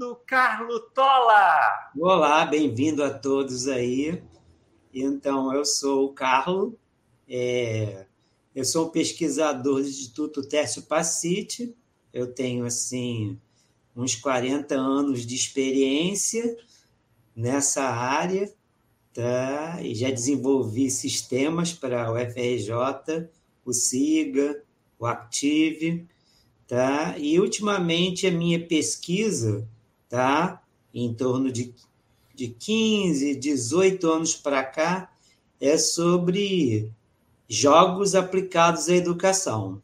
bem-vindo, Carlo Tola! Olá, bem-vindo a todos aí. Então, eu sou o Carlo, é... eu sou um pesquisador do Instituto Tércio Pacite, eu tenho, assim, uns 40 anos de experiência nessa área, tá? E já desenvolvi sistemas para o FRJ, o SIGA, o Active, tá? E ultimamente a minha pesquisa, tá? Em torno de, de 15, 18 anos para cá, é sobre jogos aplicados à educação.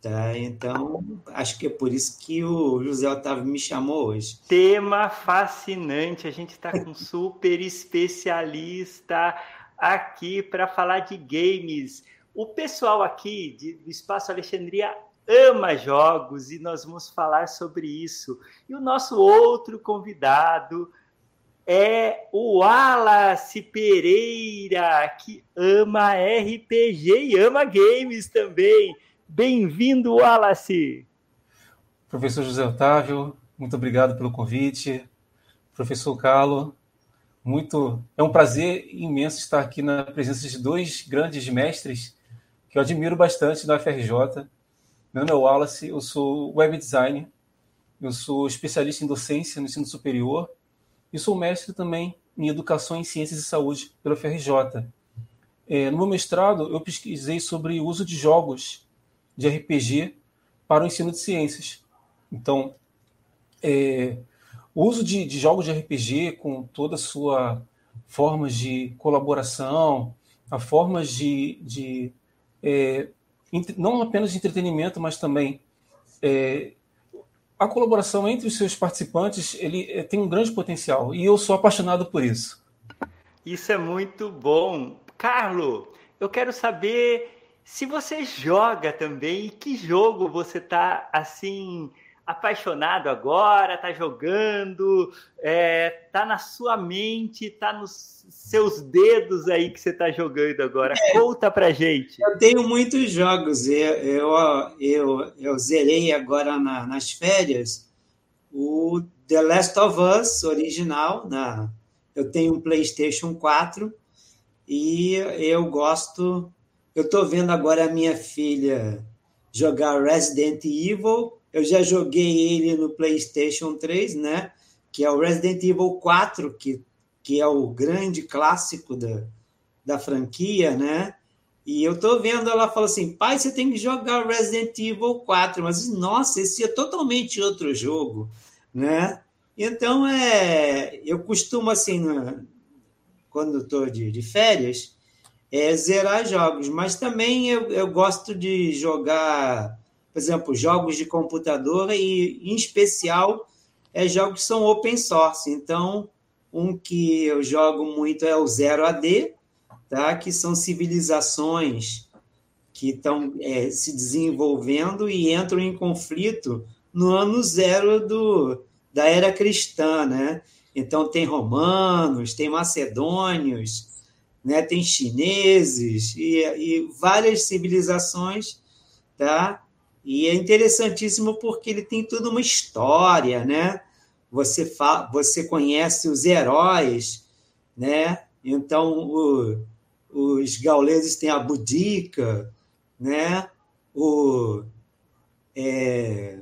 Tá? Então, acho que é por isso que o José Otávio me chamou hoje. Tema fascinante. A gente está com um super especialista aqui para falar de games. O pessoal aqui de, do Espaço Alexandria ama jogos e nós vamos falar sobre isso. E o nosso outro convidado é o Wallace Pereira, que ama RPG e ama games também. Bem-vindo, Wallace! Professor José Otávio, muito obrigado pelo convite. Professor Carlo, muito é um prazer imenso estar aqui na presença de dois grandes mestres que eu admiro bastante na FRJ. Meu nome é Wallace, eu sou web designer, eu sou especialista em docência no ensino superior e sou mestre também em educação em ciências e saúde pela FRJ. É, no meu mestrado, eu pesquisei sobre o uso de jogos de RPG para o ensino de ciências. Então, é, o uso de, de, jogos de RPG com toda a sua formas de colaboração, a formas de, de é, não apenas de entretenimento, mas também é, a colaboração entre os seus participantes, ele é, tem um grande potencial e eu sou apaixonado por isso. Isso é muito bom, Carlo. Eu quero saber se você joga também, que jogo você tá assim apaixonado agora, tá jogando, é, tá na sua mente, tá nos seus dedos aí que você tá jogando agora. É, Conta pra gente. Eu tenho muitos jogos. Eu, eu, eu, eu zerei agora na, nas férias o The Last of Us original. Na, eu tenho um PlayStation 4 e eu gosto eu estou vendo agora a minha filha jogar Resident Evil. Eu já joguei ele no PlayStation 3, né? Que é o Resident Evil 4, que, que é o grande clássico da, da franquia, né? E eu tô vendo ela fala assim: pai, você tem que jogar Resident Evil 4. Mas, nossa, esse é totalmente outro jogo, né? Então, é, eu costumo, assim, quando estou de, de férias, é zerar jogos, mas também eu, eu gosto de jogar, por exemplo, jogos de computador e, em especial, é jogos que são open source. Então, um que eu jogo muito é o Zero AD, tá? que são civilizações que estão é, se desenvolvendo e entram em conflito no ano zero do, da era cristã. Né? Então, tem romanos, tem macedônios, né? tem chineses e, e várias civilizações, tá? E é interessantíssimo porque ele tem toda uma história, né? Você, fa você conhece os heróis, né? Então, o, os gauleses têm a Budica, né? O, é,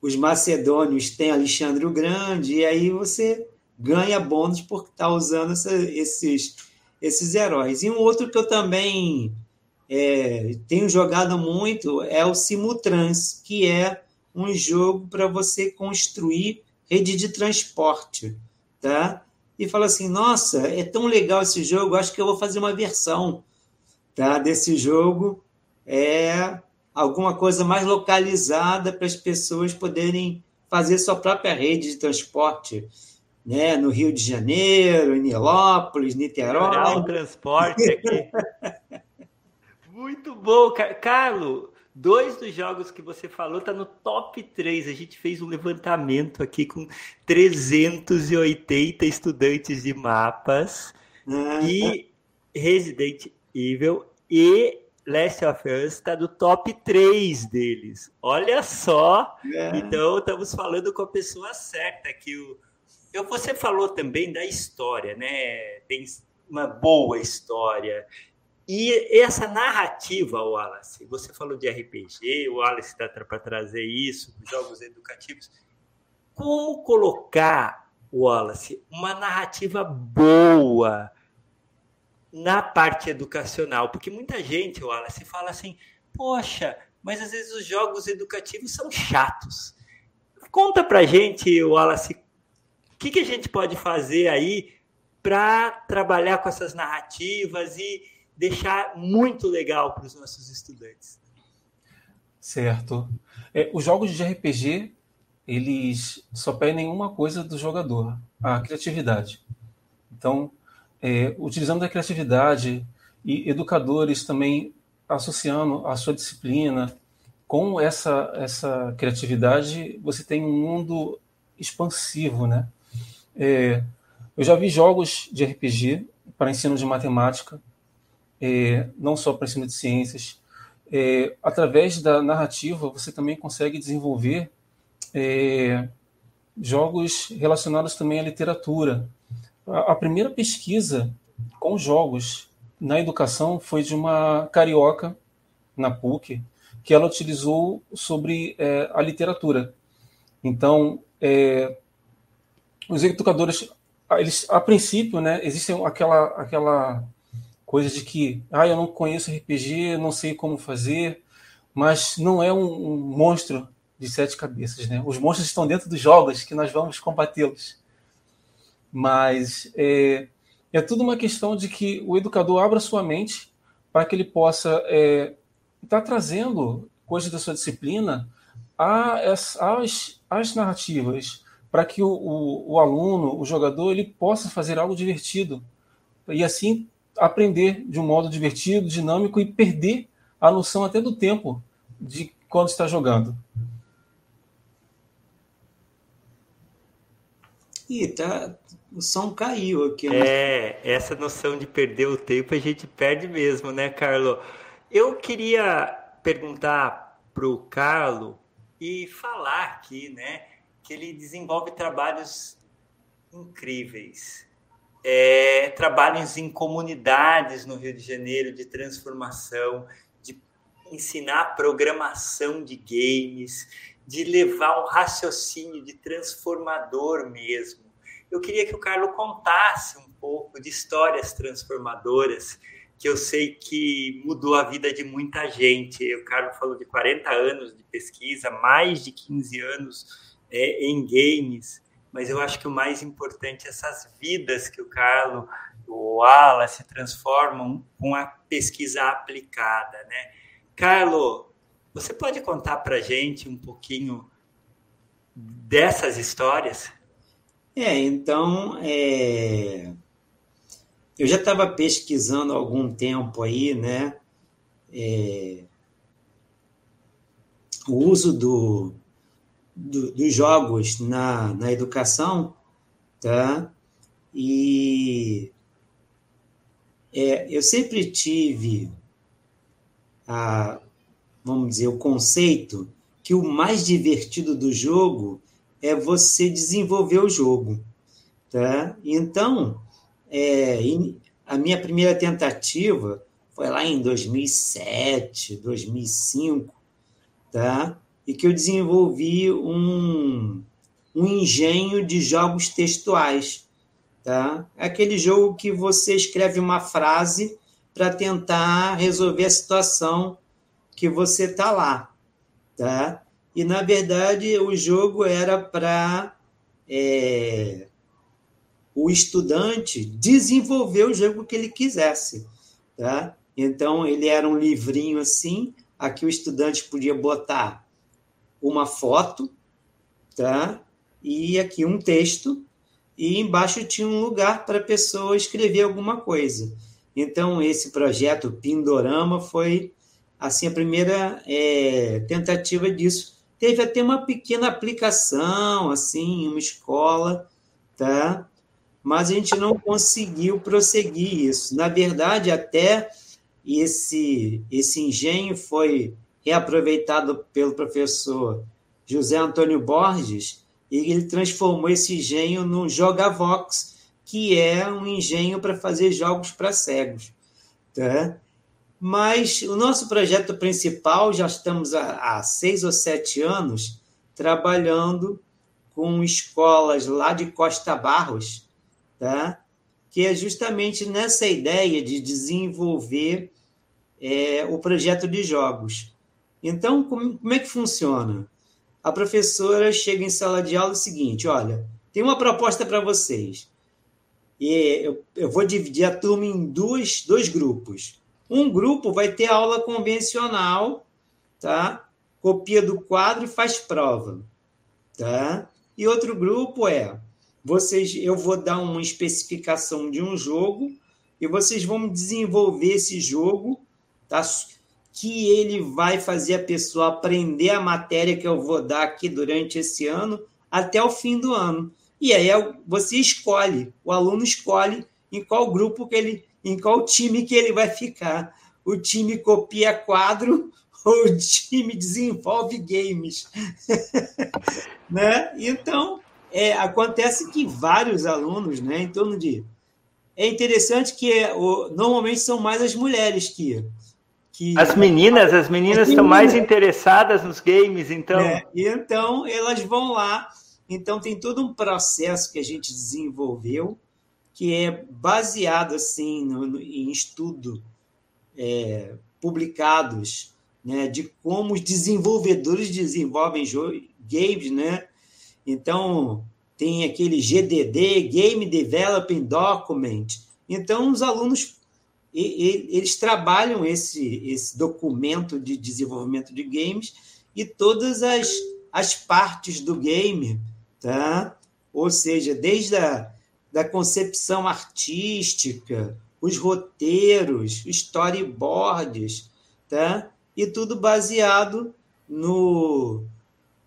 os macedônios têm Alexandre o Grande, e aí você ganha bônus por estar usando essa, esses esses heróis. E um outro que eu também é, tenho jogado muito é o Simutrans, que é um jogo para você construir rede de transporte, tá? E fala assim, nossa, é tão legal esse jogo, acho que eu vou fazer uma versão, tá? Desse jogo é alguma coisa mais localizada para as pessoas poderem fazer sua própria rede de transporte né, no Rio de Janeiro, em Nilópolis, Niterói. o transporte aqui. Muito bom, Carlos. Dois dos jogos que você falou tá no top 3. A gente fez um levantamento aqui com 380 estudantes de mapas ah, e Resident Evil e Last of Us está no top 3 deles. Olha só. É. Então, estamos falando com a pessoa certa. Que o... Eu, você falou também da história, né? Tem uma boa história. E essa narrativa, Wallace, você falou de RPG, o Wallace está para trazer isso, jogos educativos. Como colocar, Wallace, uma narrativa boa na parte educacional? Porque muita gente, Wallace, fala assim: poxa, mas às vezes os jogos educativos são chatos. Conta para gente, Wallace, o que, que a gente pode fazer aí para trabalhar com essas narrativas e deixar muito legal para os nossos estudantes. Certo. É, os jogos de RPG, eles só pedem uma coisa do jogador, a criatividade. Então, é, utilizando a criatividade e educadores também associando a sua disciplina com essa, essa criatividade, você tem um mundo expansivo, né? É, eu já vi jogos de RPG para ensino de matemática é, não só para ensino de ciências. É, através da narrativa, você também consegue desenvolver é, jogos relacionados também à literatura. A, a, primeira pesquisa com jogos na educação foi de uma carioca na PUC, que ela utilizou sobre é, a literatura. Então, é, os educadores, eles, a princípio, né, existe aquela, aquela coisa de que, ah, eu não conheço RPG, não sei como fazer, mas não é um, um monstro de sete cabeças, né? Os monstros estão dentro dos jogos que nós vamos combatê-los. Mas é, é tudo uma questão de que o educador abra sua mente para que ele possa estar é, tá trazendo coisas da sua disciplina às, às, às narrativas, para que o, o, o, aluno, o jogador, ele possa fazer algo divertido e assim aprender de um modo divertido, dinâmico e perder a noção até do tempo de quando está jogando. Ih, tá, o som caiu aqui. Né? É, essa noção de perder o tempo a gente perde mesmo, né, Carlo? Eu queria perguntar para o Carlo e falar aqui, né, que ele desenvolve trabalhos incríveis é, trabalhos em comunidades no Rio de Janeiro de transformação, de ensinar programação de games, de levar um raciocínio de transformador mesmo. Eu queria que o Carlos contasse um pouco de histórias transformadoras que eu sei que mudou a vida de muita gente. O Carlos falou de 40 anos de pesquisa, mais de 15 anos é, em games mas eu acho que o mais importante é essas vidas que o Carlos, o Ala se transformam com a pesquisa aplicada, né? Carlos, você pode contar para gente um pouquinho dessas histórias? É, então, é... eu já estava pesquisando há algum tempo aí, né? É... O uso do, do, dos jogos na, na educação, tá? E é, eu sempre tive a, vamos dizer, o conceito que o mais divertido do jogo é você desenvolver o jogo, tá? Então, é, a minha primeira tentativa foi lá em 2007, 2005, tá? E que eu desenvolvi um, um engenho de jogos textuais. Tá? É aquele jogo que você escreve uma frase para tentar resolver a situação que você está lá. Tá? E, na verdade, o jogo era para é, o estudante desenvolver o jogo que ele quisesse. Tá? Então, ele era um livrinho assim, aqui o estudante podia botar uma foto, tá? E aqui um texto, e embaixo tinha um lugar para a pessoa escrever alguma coisa. Então, esse projeto Pindorama foi assim a primeira é, tentativa disso. Teve até uma pequena aplicação, assim, uma escola, tá? Mas a gente não conseguiu prosseguir isso. Na verdade, até esse, esse engenho foi reaproveitado pelo professor José Antônio Borges e ele transformou esse engenho no Jogavox, que é um engenho para fazer jogos para cegos. Tá? Mas o nosso projeto principal, já estamos há, há seis ou sete anos trabalhando com escolas lá de Costa Barros, tá? que é justamente nessa ideia de desenvolver é, o projeto de jogos. Então, como, como é que funciona? A professora chega em sala de aula é o seguinte: olha, tem uma proposta para vocês. E eu, eu, vou dividir a turma em dois, dois grupos. Um grupo vai ter aula convencional, tá? Copia do quadro e faz prova, tá? E outro grupo é vocês, eu vou dar uma especificação de um jogo e vocês vão desenvolver esse jogo, tá? Que ele vai fazer a pessoa aprender a matéria que eu vou dar aqui durante esse ano até o fim do ano. E aí é você escolhe, o aluno escolhe em qual grupo que ele, em qual time que ele vai ficar. O time copia quadro ou o time desenvolve games, né? Então é, acontece que vários alunos, né, em torno de. É interessante que é, o, normalmente são mais as mulheres que. Que as meninas, as meninas estão mais interessadas nos games, então. É, e então elas vão lá. Então tem todo um processo que a gente desenvolveu que é baseado assim no, no, em estudo é, publicados né, de como os desenvolvedores desenvolvem games, né? Então, tem aquele GDD, Game Developing Document. Então, os alunos eles trabalham esse, esse documento de desenvolvimento de games e todas as, as partes do game, tá? ou seja, desde a da concepção artística, os roteiros, storyboards, tá? e tudo baseado no,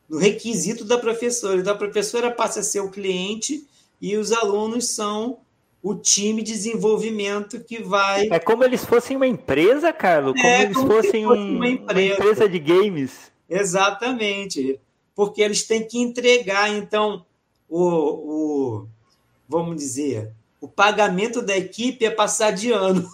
no requisito da professora. Então, a professora passa a ser o cliente e os alunos são o time de desenvolvimento que vai. É como eles fossem uma empresa, Carlos? Como é, eles como fossem fosse um, uma, empresa. uma empresa de games. Exatamente. Porque eles têm que entregar, então, o, o vamos dizer, o pagamento da equipe é passar de ano.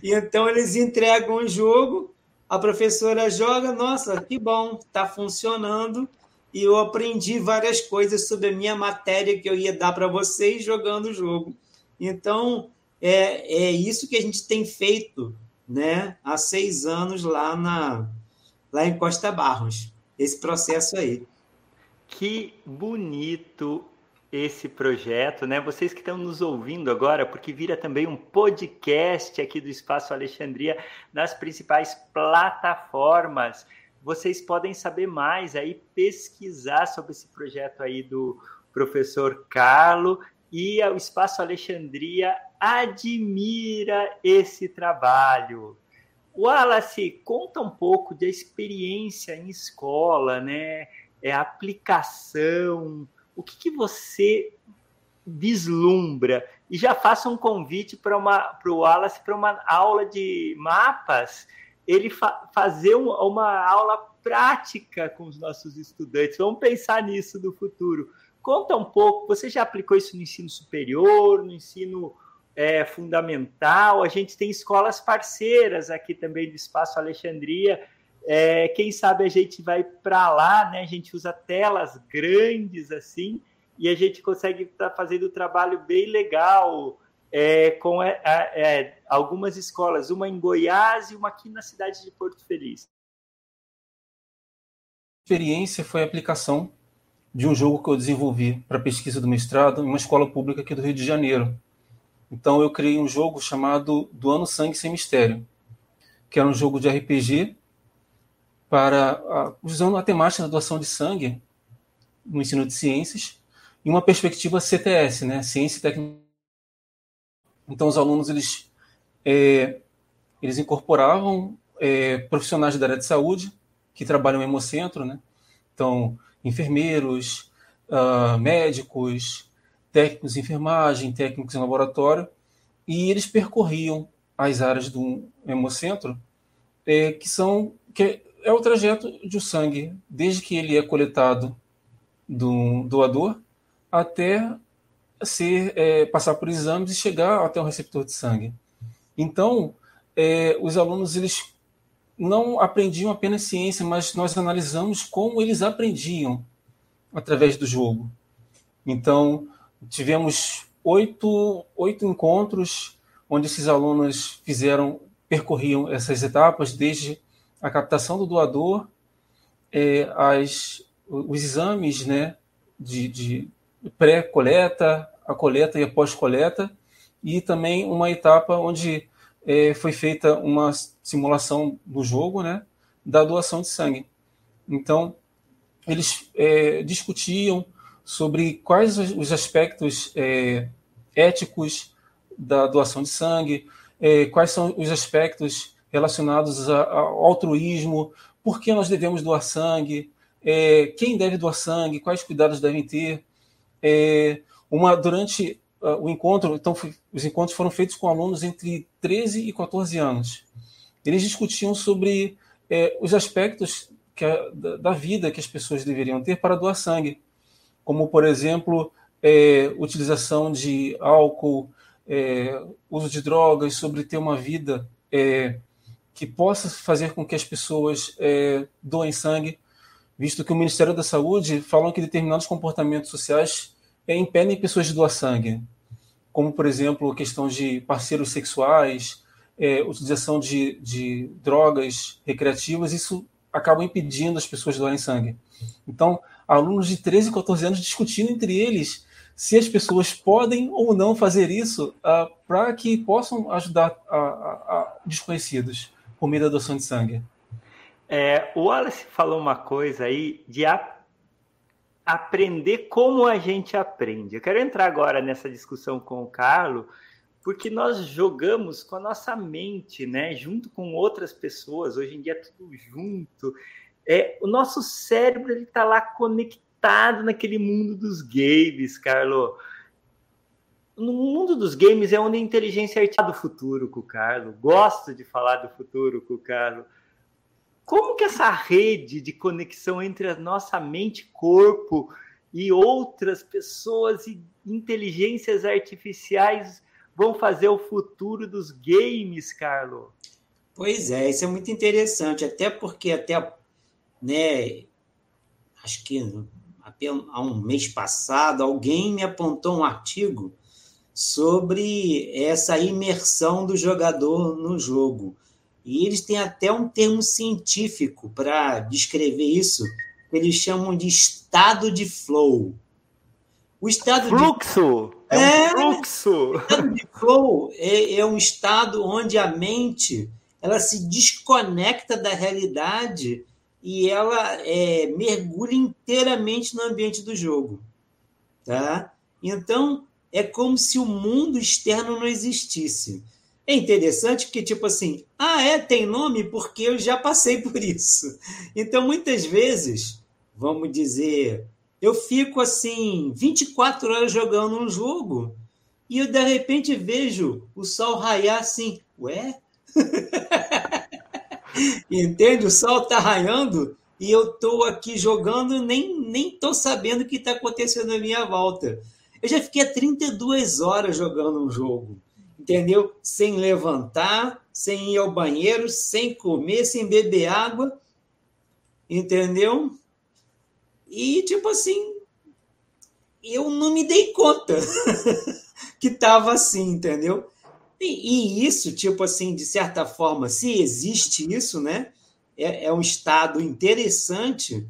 e então eles entregam o jogo a professora joga, nossa, que bom, está funcionando. E eu aprendi várias coisas sobre a minha matéria que eu ia dar para vocês jogando o jogo. Então, é, é isso que a gente tem feito né, há seis anos lá, na, lá em Costa Barros, esse processo aí. Que bonito esse projeto, né? Vocês que estão nos ouvindo agora, porque vira também um podcast aqui do Espaço Alexandria nas principais plataformas. Vocês podem saber mais aí, pesquisar sobre esse projeto aí do professor Carlo e o Espaço Alexandria admira esse trabalho. Wallace, conta um pouco da experiência em escola, né? É aplicação, o que, que você vislumbra? E já faça um convite para o Wallace para uma aula de mapas, ele fa fazer uma, aula prática com os nossos estudantes. Vamos pensar nisso no futuro. Conta um pouco, você já aplicou isso no ensino superior, no ensino é, fundamental? A gente tem escolas parceiras aqui também do Espaço Alexandria, é, quem sabe a gente vai para lá, né? A gente usa telas grandes assim e a gente consegue estar tá fazendo um trabalho bem legal é, com é, é, algumas escolas, uma em Goiás e uma aqui na cidade de Porto Feliz. A experiência foi a aplicação de um jogo que eu desenvolvi para pesquisa do mestrado em uma escola pública aqui do Rio de Janeiro. Então eu criei um jogo chamado Do Ano Sangue Sem Mistério, que era um jogo de RPG para usando a temática da doação de sangue no ensino de ciências em uma perspectiva CTS, né, ciência e tecnologia. Então os alunos eles é, eles incorporavam é, profissionais da área de saúde que trabalham em hemocentro, né? Então enfermeiros, uh, médicos, técnicos de enfermagem, técnicos em laboratório, e eles percorriam as áreas do hemocentro, é, que são que é o trajeto de sangue, desde que ele é coletado do doador até ser é, passar por exames e chegar até o receptor de sangue. Então, é, os alunos eles não aprendiam apenas ciência, mas nós analisamos como eles aprendiam através do jogo. Então, tivemos oito, oito encontros onde esses alunos fizeram, percorriam essas etapas, desde a captação do doador, é, as, os exames né, de, de pré-coleta, a coleta e a pós-coleta, e também uma etapa onde é, foi feita uma simulação do jogo né, da doação de sangue. Então, eles é, discutiam sobre quais os aspectos é, éticos da doação de sangue, é, quais são os aspectos relacionados ao altruísmo, por que nós devemos doar sangue, é, quem deve doar sangue, quais cuidados devem ter. É, uma durante uh, o encontro, então os encontros foram feitos com alunos entre 13 e 14 anos. Eles discutiam sobre é, os aspectos a, da, da, vida que as pessoas deveriam ter para doar sangue, como por exemplo é, utilização de álcool, é, uso de drogas, sobre ter uma vida é, que possa fazer com que as pessoas é, doem sangue, visto que o Ministério da Saúde falam que determinados comportamentos sociais é, impedem pessoas de doar sangue, como, por exemplo, questão de parceiros sexuais, é, utilização de, de drogas recreativas, isso acaba impedindo as pessoas de doarem sangue. Então, alunos de 13 e 14 anos discutindo entre eles se as pessoas podem ou não fazer isso uh, para que possam ajudar a, a, a desconhecidos por meio da doação de sangue. É, o Wallace falou uma coisa aí de a, aprender como a gente aprende. Eu quero entrar agora nessa discussão com o Carlos, porque nós jogamos com a nossa mente, né? Junto com outras pessoas. Hoje em dia é tudo junto. É, o nosso cérebro está lá conectado naquele mundo dos games, Carlos no mundo dos games é onde a inteligência artificial do futuro com o Carlos. Gosto de falar do futuro com o Carlos. Como que essa rede de conexão entre a nossa mente, corpo e outras pessoas e inteligências artificiais vão fazer o futuro dos games, Carlos? Pois é, isso é muito interessante, até porque até né, acho que há um mês passado alguém me apontou um artigo sobre essa imersão do jogador no jogo. E eles têm até um termo científico para descrever isso, que eles chamam de estado de flow. O estado fluxo. de é, é um fluxo. O estado de flow é, é um estado onde a mente ela se desconecta da realidade e ela é, mergulha inteiramente no ambiente do jogo, tá? Então é como se o mundo externo não existisse. É interessante que, tipo assim, ah, é, tem nome porque eu já passei por isso. Então, muitas vezes, vamos dizer, eu fico assim, 24 horas jogando um jogo e eu de repente vejo o sol raiar assim, ué? Entende? O sol está raiando e eu estou aqui jogando nem nem estou sabendo o que está acontecendo à minha volta. Eu já fiquei 32 horas jogando um jogo, entendeu? Sem levantar, sem ir ao banheiro, sem comer, sem beber água, entendeu? E, tipo assim, eu não me dei conta que estava assim, entendeu? E, e, isso, tipo assim, de certa forma, se existe isso, né? É, é um estado interessante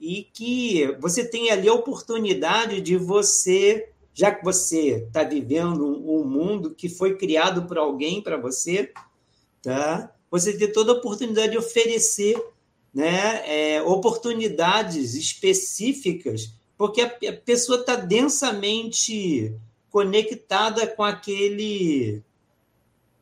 e que você tem ali a oportunidade de você, já que você está vivendo um, mundo que foi criado por alguém para você, tá? Você ter toda a oportunidade de oferecer, né, é, oportunidades específicas, porque a, a pessoa está densamente conectada com aquele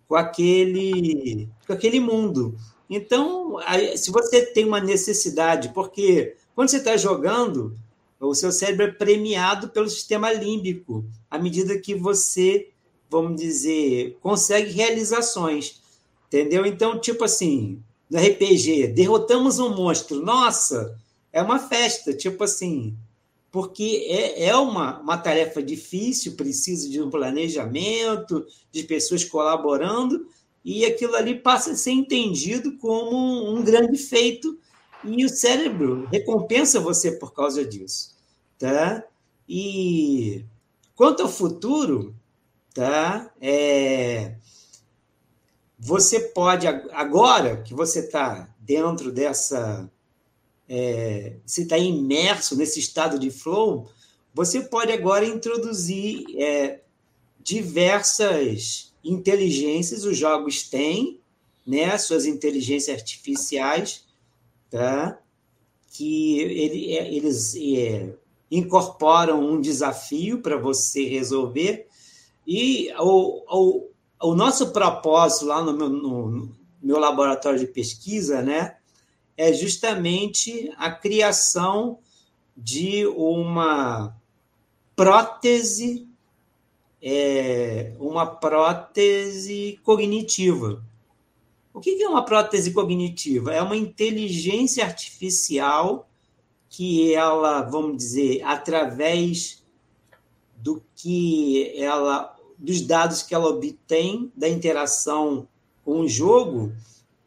com aquele com aquele mundo. Então, se você tem uma necessidade, porque quando você está jogando, o seu cérebro é premiado pelo sistema límbico, à medida que você vamos dizer, consegue realizações. Entendeu? Então, tipo assim, no RPG, derrotamos um monstro. Nossa, é uma festa, tipo assim, porque é, é uma, uma tarefa difícil, precisa de um planejamento, de pessoas colaborando, e aquilo ali passa a ser entendido como um grande feito, e o cérebro recompensa você por causa disso. Tá? E quanto ao futuro, tá? É, você pode, agora que você está dentro dessa. É, você está imerso nesse estado de flow, você pode agora introduzir é, diversas inteligências, os jogos têm, né, suas inteligências artificiais, tá? que ele, é, eles é, incorporam um desafio para você resolver, e o, o, o nosso propósito lá no meu, no meu laboratório de pesquisa, né, é justamente a criação de uma prótese, é, uma prótese cognitiva. O que é uma prótese cognitiva? É uma inteligência artificial que ela, vamos dizer, através do que ela dos dados que ela obtém da interação com o jogo,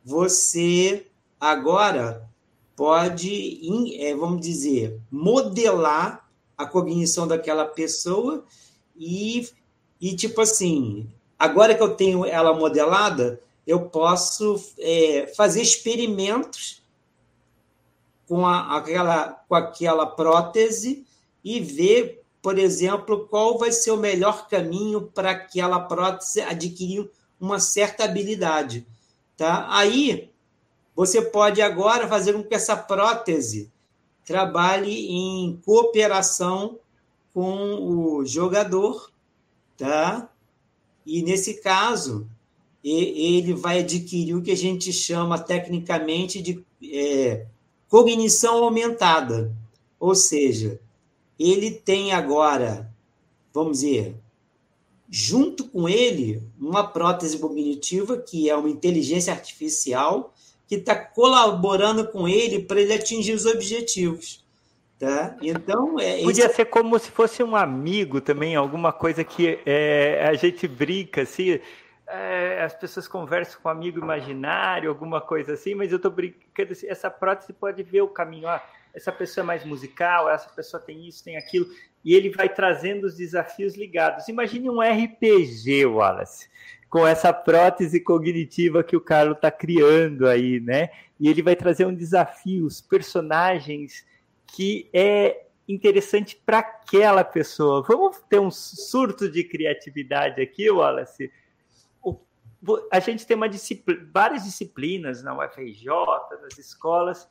você agora pode, é, vamos dizer, modelar a cognição daquela pessoa e, e tipo assim, agora que eu tenho ela modelada, eu posso é, fazer experimentos com, a, aquela, com aquela prótese e ver por exemplo, qual vai ser o melhor caminho para aquela prótese adquirir uma certa habilidade. Tá? Aí, você pode agora fazer com que essa prótese trabalhe em cooperação com o jogador, tá? E nesse caso, ele vai adquirir o que a gente chama tecnicamente de é, cognição aumentada, ou seja, ele tem agora, vamos dizer, junto com ele, uma prótese cognitiva, que é uma inteligência artificial, que está colaborando com ele para ele atingir os objetivos. Tá? Então, é, Podia ser como se fosse um amigo também, alguma coisa que é, a gente brinca, assim, é, as pessoas conversam com um amigo imaginário, alguma coisa assim, mas eu estou brincando assim, essa prótese pode ver o caminho. Ah, essa pessoa é mais musical, essa pessoa tem isso, tem aquilo, e ele vai trazendo os desafios ligados. Imagine um RPG, Wallace, com essa prótese cognitiva que o Carlos está criando aí, né? E ele vai trazer um desafio, os personagens que é interessante para aquela pessoa. Vamos ter um surto de criatividade aqui, Wallace? A gente tem várias disciplinas na UFRJ, nas escolas,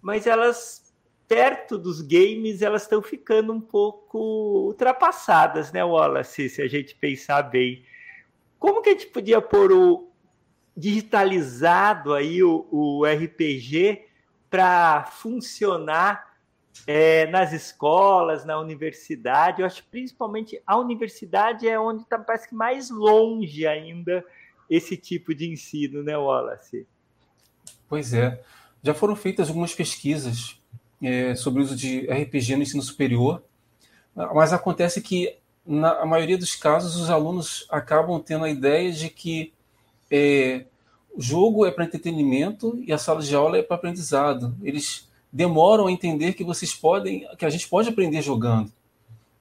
mas elas perto dos games, elas estão ficando um pouco ultrapassadas, né, Wallace? Se a gente pensar bem. Como que a gente podia pôr o digitalizado aí o, o RPG para funcionar é, nas escolas, na universidade? Eu acho que principalmente a universidade é onde está parece que mais longe ainda esse tipo de ensino, né, Wallace? Pois é. Já foram feitas algumas pesquisas é, sobre o uso de RPG no ensino superior, mas acontece que, na maioria dos casos, os alunos acabam tendo a ideia de que é, o jogo é para entretenimento e a sala de aula é para aprendizado. Eles demoram a entender que vocês podem, que a gente pode aprender jogando.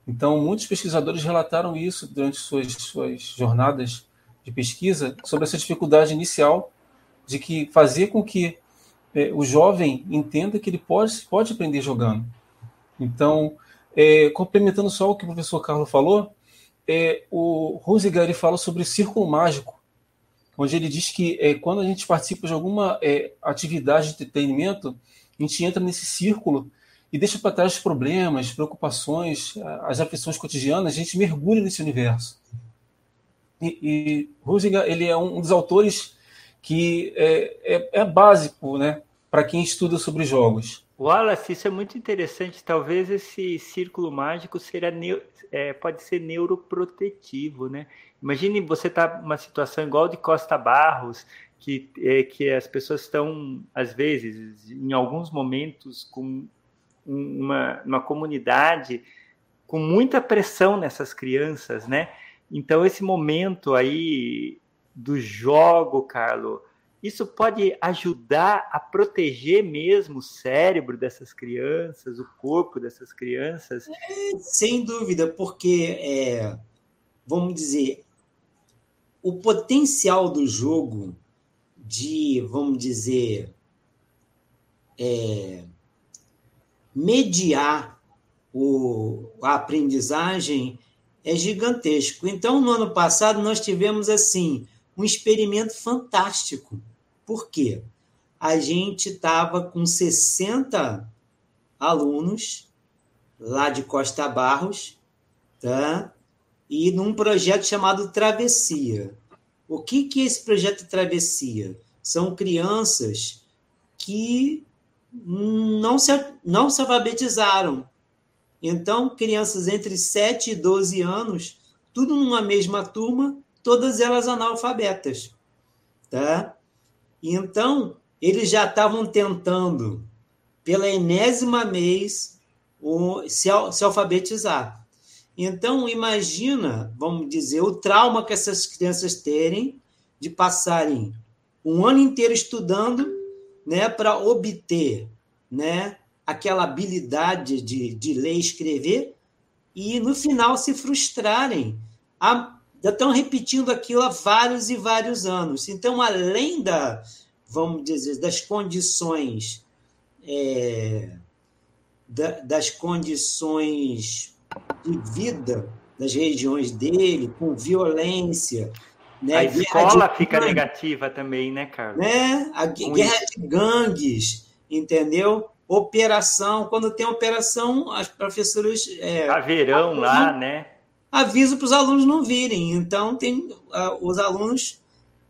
Então, muitos pesquisadores relataram isso durante suas, suas jornadas de pesquisa sobre essa dificuldade inicial de que fazer com que é, o jovem entenda que ele pode, pode aprender jogando. Então, é, complementando só o que o professor Carlos falou, é, o Rusiger ele fala sobre o círculo mágico, onde ele diz que é, quando a gente participa de alguma é, atividade de entretenimento, a gente entra nesse círculo e deixa para trás problemas, preocupações, as aflições cotidianas, a gente mergulha nesse universo. E, Rusiger ele é um dos autores que é, é, é básico né, para quem estuda sobre jogos. Wallace, isso é muito interessante. Talvez esse círculo mágico seja, é, pode ser neuroprotetivo, né? Imagine você tá numa situação igual de Costa Barros, que, é, que as pessoas estão, às vezes, em alguns momentos, com uma, uma comunidade com muita pressão nessas crianças, né? Então, esse momento aí do jogo, Carlos, isso pode ajudar a proteger mesmo o cérebro dessas crianças, o corpo dessas crianças? É, sem dúvida, porque, é, vamos dizer, o potencial do jogo de, vamos dizer, é, mediar o, a aprendizagem é gigantesco. Então, no ano passado, nós tivemos assim um experimento fantástico por quê? A gente estava com 60 alunos lá de Costa Barros, tá? E num projeto chamado Travessia. O que, que é esse projeto Travessia? São crianças que não se, não se alfabetizaram. Então, crianças entre 7 e 12 anos, tudo numa mesma turma, todas elas analfabetas. Tá? Então, eles já estavam tentando, pela enésima vez, se, se alfabetizar. Então, imagina, vamos dizer, o trauma que essas crianças terem de passarem um ano inteiro estudando né, para obter né, aquela habilidade de, de ler e escrever e, no final, se frustrarem. A, já estão repetindo aquilo há vários e vários anos. Então, além da, vamos dizer, das condições é, da, das condições de vida das regiões dele, com violência. Né? A escola fica negativa também, né, Carlos? Né? A guerra de gangues, entendeu? Operação, quando tem operação, as professoras. É, Caveirão lá, né? aviso para os alunos não virem. Então, tem uh, os alunos,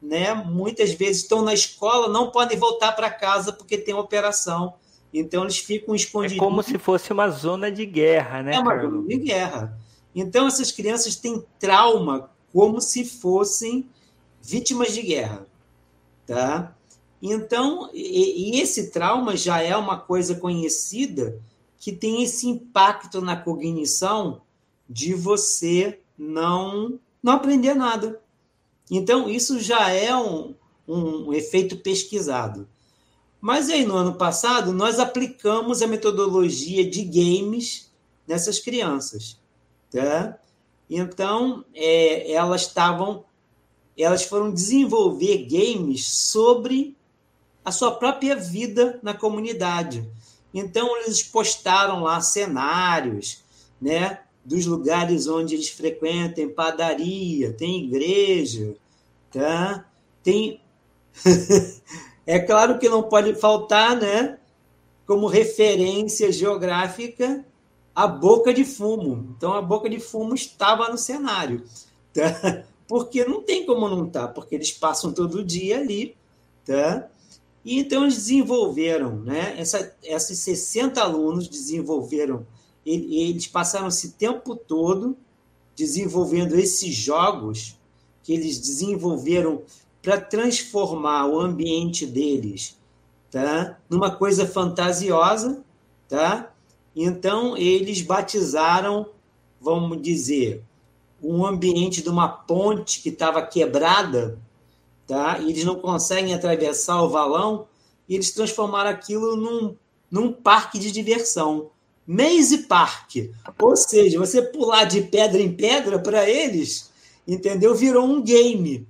né, muitas vezes estão na escola, não podem voltar para casa porque tem operação. Então, eles ficam escondidos. É como se fosse uma zona de guerra, né, É uma Carlos? zona de guerra. Então, essas crianças têm trauma como se fossem vítimas de guerra, tá? Então, e, e esse trauma já é uma coisa conhecida que tem esse impacto na cognição de você não, não aprender nada. Então, isso já é um, um efeito pesquisado. Mas aí, no ano passado, nós aplicamos a metodologia de games nessas crianças. Tá? Então, é, elas estavam. Elas foram desenvolver games sobre a sua própria vida na comunidade. Então, eles postaram lá cenários, né? dos lugares onde eles frequentam, padaria, tem igreja, tá? Tem É claro que não pode faltar, né, como referência geográfica, a boca de fumo. Então a boca de fumo estava no cenário, tá? Porque não tem como não estar, tá, porque eles passam todo dia ali, tá? E então eles desenvolveram, né? Essa, esses 60 alunos desenvolveram eles passaram esse tempo todo desenvolvendo esses jogos que eles desenvolveram para transformar o ambiente deles tá? numa coisa fantasiosa. Tá? Então, eles batizaram, vamos dizer, um ambiente de uma ponte que estava quebrada, tá? e eles não conseguem atravessar o valão, e eles transformaram aquilo num, num parque de diversão. Maze Park. Ou seja, você pular de pedra em pedra para eles, entendeu? Virou um game,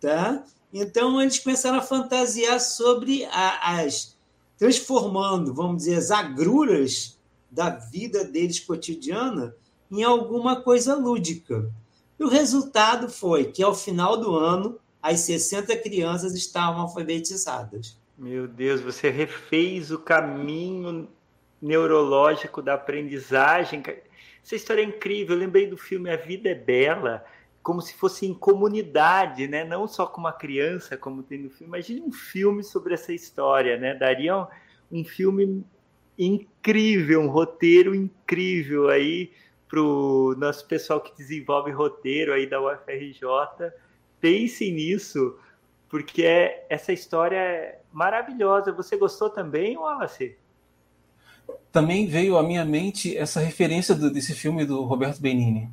tá? Então eles começaram a fantasiar sobre a, as transformando, vamos dizer, as agruras da vida deles cotidiana em alguma coisa lúdica. E o resultado foi que ao final do ano as 60 crianças estavam alfabetizadas. Meu Deus, você refez o caminho neurológico da aprendizagem. Essa história é incrível. Eu lembrei do filme A Vida é Bela, como se fosse em comunidade, né? Não só com uma criança, como tem no filme. Imagine um filme sobre essa história, né? Daria um, um filme incrível, um roteiro incrível aí para o nosso pessoal que desenvolve roteiro aí da UFRJ. Pensem nisso, porque é, essa história é maravilhosa. Você gostou também, Wallace? Também veio à minha mente essa referência do, desse filme do Roberto Benini.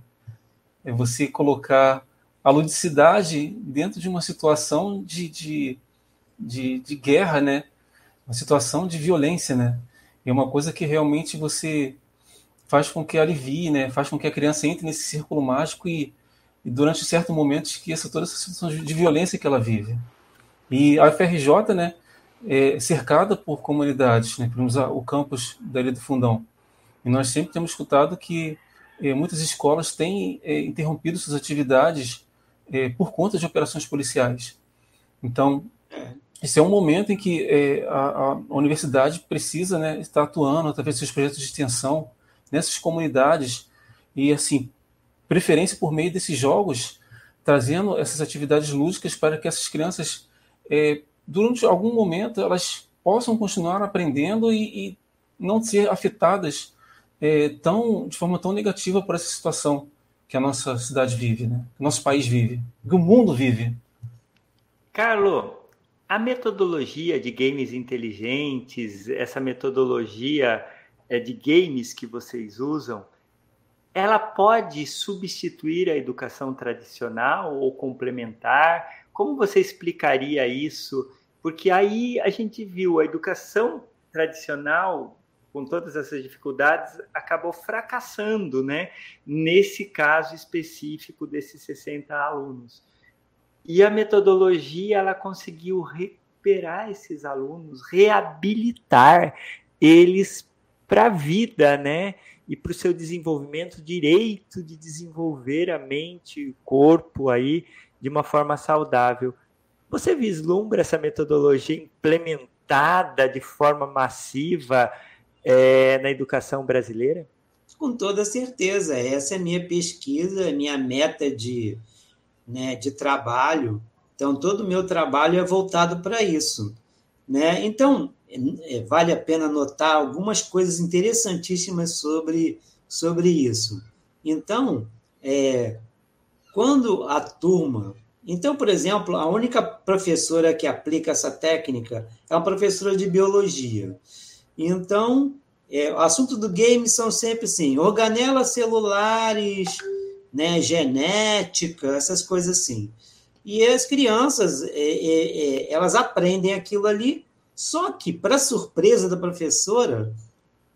É você colocar a ludicidade dentro de uma situação de, de, de, de guerra, né? Uma situação de violência, né? É uma coisa que realmente você faz com que alivie, né? Faz com que a criança entre nesse círculo mágico e, e durante um certo momento esqueça toda essa situação de, violência que ela vive. E a FRJ, né? É cercada por comunidades, né? Temos o campus da Ilha do Fundão. E nós sempre temos escutado que é, muitas escolas têm é, interrompido suas atividades é, por conta de operações policiais. Então, esse é um momento em que é, a, a, universidade precisa né, estar atuando através dos seus projetos de extensão nessas comunidades e, assim, preferência por meio desses jogos, trazendo essas atividades lúdicas para que essas crianças, é, durante algum momento, elas possam continuar aprendendo e, e não ser afetadas é, tão, de forma tão negativa por essa situação que a nossa cidade vive, né? que o nosso país vive, que o mundo vive. Carlos, a metodologia de games inteligentes, essa metodologia é, de games que vocês usam, ela pode substituir a educação tradicional ou complementar? Como você explicaria isso? Porque aí a gente viu a educação tradicional, com todas essas dificuldades, acabou fracassando, né? Nesse caso específico desses 60 alunos. E a metodologia ela conseguiu recuperar esses alunos, reabilitar eles para a vida, né? E para o seu desenvolvimento, direito de desenvolver a mente o corpo aí de uma forma saudável. Você vislumbra essa metodologia implementada de forma massiva é, na educação brasileira? Com toda certeza. Essa é a minha pesquisa, minha meta de, né, de trabalho. Então, todo o meu trabalho é voltado para isso. Né? Então, é, vale a pena notar algumas coisas interessantíssimas sobre, sobre isso. Então, é, quando a turma. Então, por exemplo, a única professora que aplica essa técnica é uma professora de biologia. Então, é, o assunto do game são sempre assim: organelas celulares, né, genética, essas coisas assim. E as crianças, é, é, é elas aprendem aquilo ali só que, para surpresa da professora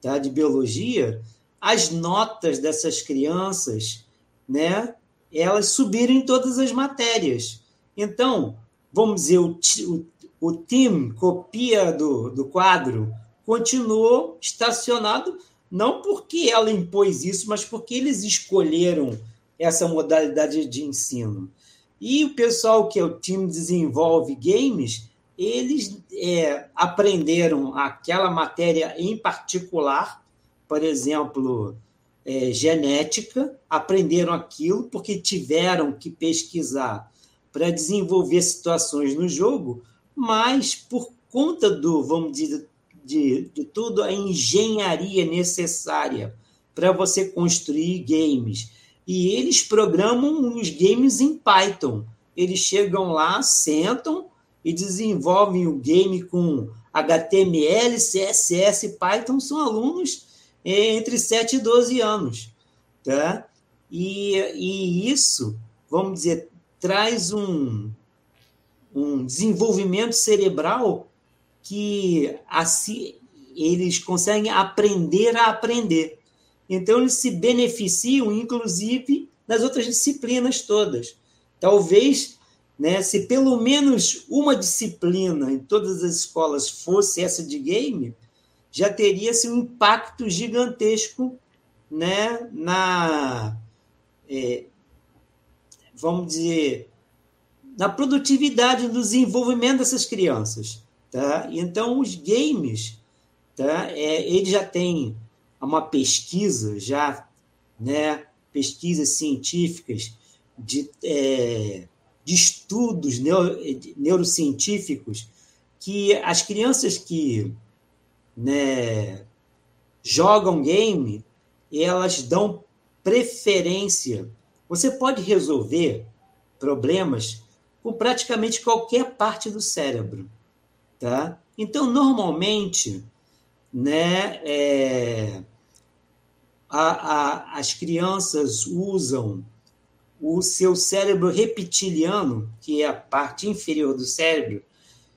tá, de biologia, as notas dessas crianças, né, elas subiram em todas as matérias. Então, vamos dizer, o, o, o copia do, do quadro, continuou estacionado, não porque ela impôs isso, mas porque eles escolheram essa modalidade de ensino. E o pessoal que é o time desenvolve games eles é, aprenderam aquela matéria em particular, por exemplo, é, genética, aprenderam aquilo porque tiveram que pesquisar para desenvolver situações no jogo, mas por conta do, vamos dizer, de, de tudo a engenharia necessária para você construir games. E eles programam os games em Python. Eles chegam lá, sentam, e desenvolvem o game com HTML, CSS Python são alunos entre 7 e 12 anos. Tá? E, e isso, vamos dizer, traz um, um desenvolvimento cerebral que assim, eles conseguem aprender a aprender. Então, eles se beneficiam, inclusive, das outras disciplinas todas. Talvez né? Se pelo menos uma disciplina em todas as escolas fosse essa de game, já teria assim, um impacto gigantesco né? na, é, vamos dizer, na produtividade do desenvolvimento dessas crianças. Tá? Então, os games, tá? É, ele já tem uma pesquisa, já, né? pesquisas científicas de é, de estudos neuro, neurocientíficos que as crianças que né, jogam game, elas dão preferência. Você pode resolver problemas com praticamente qualquer parte do cérebro, tá? Então, normalmente, né, é, a, a, as crianças usam o seu cérebro reptiliano, que é a parte inferior do cérebro,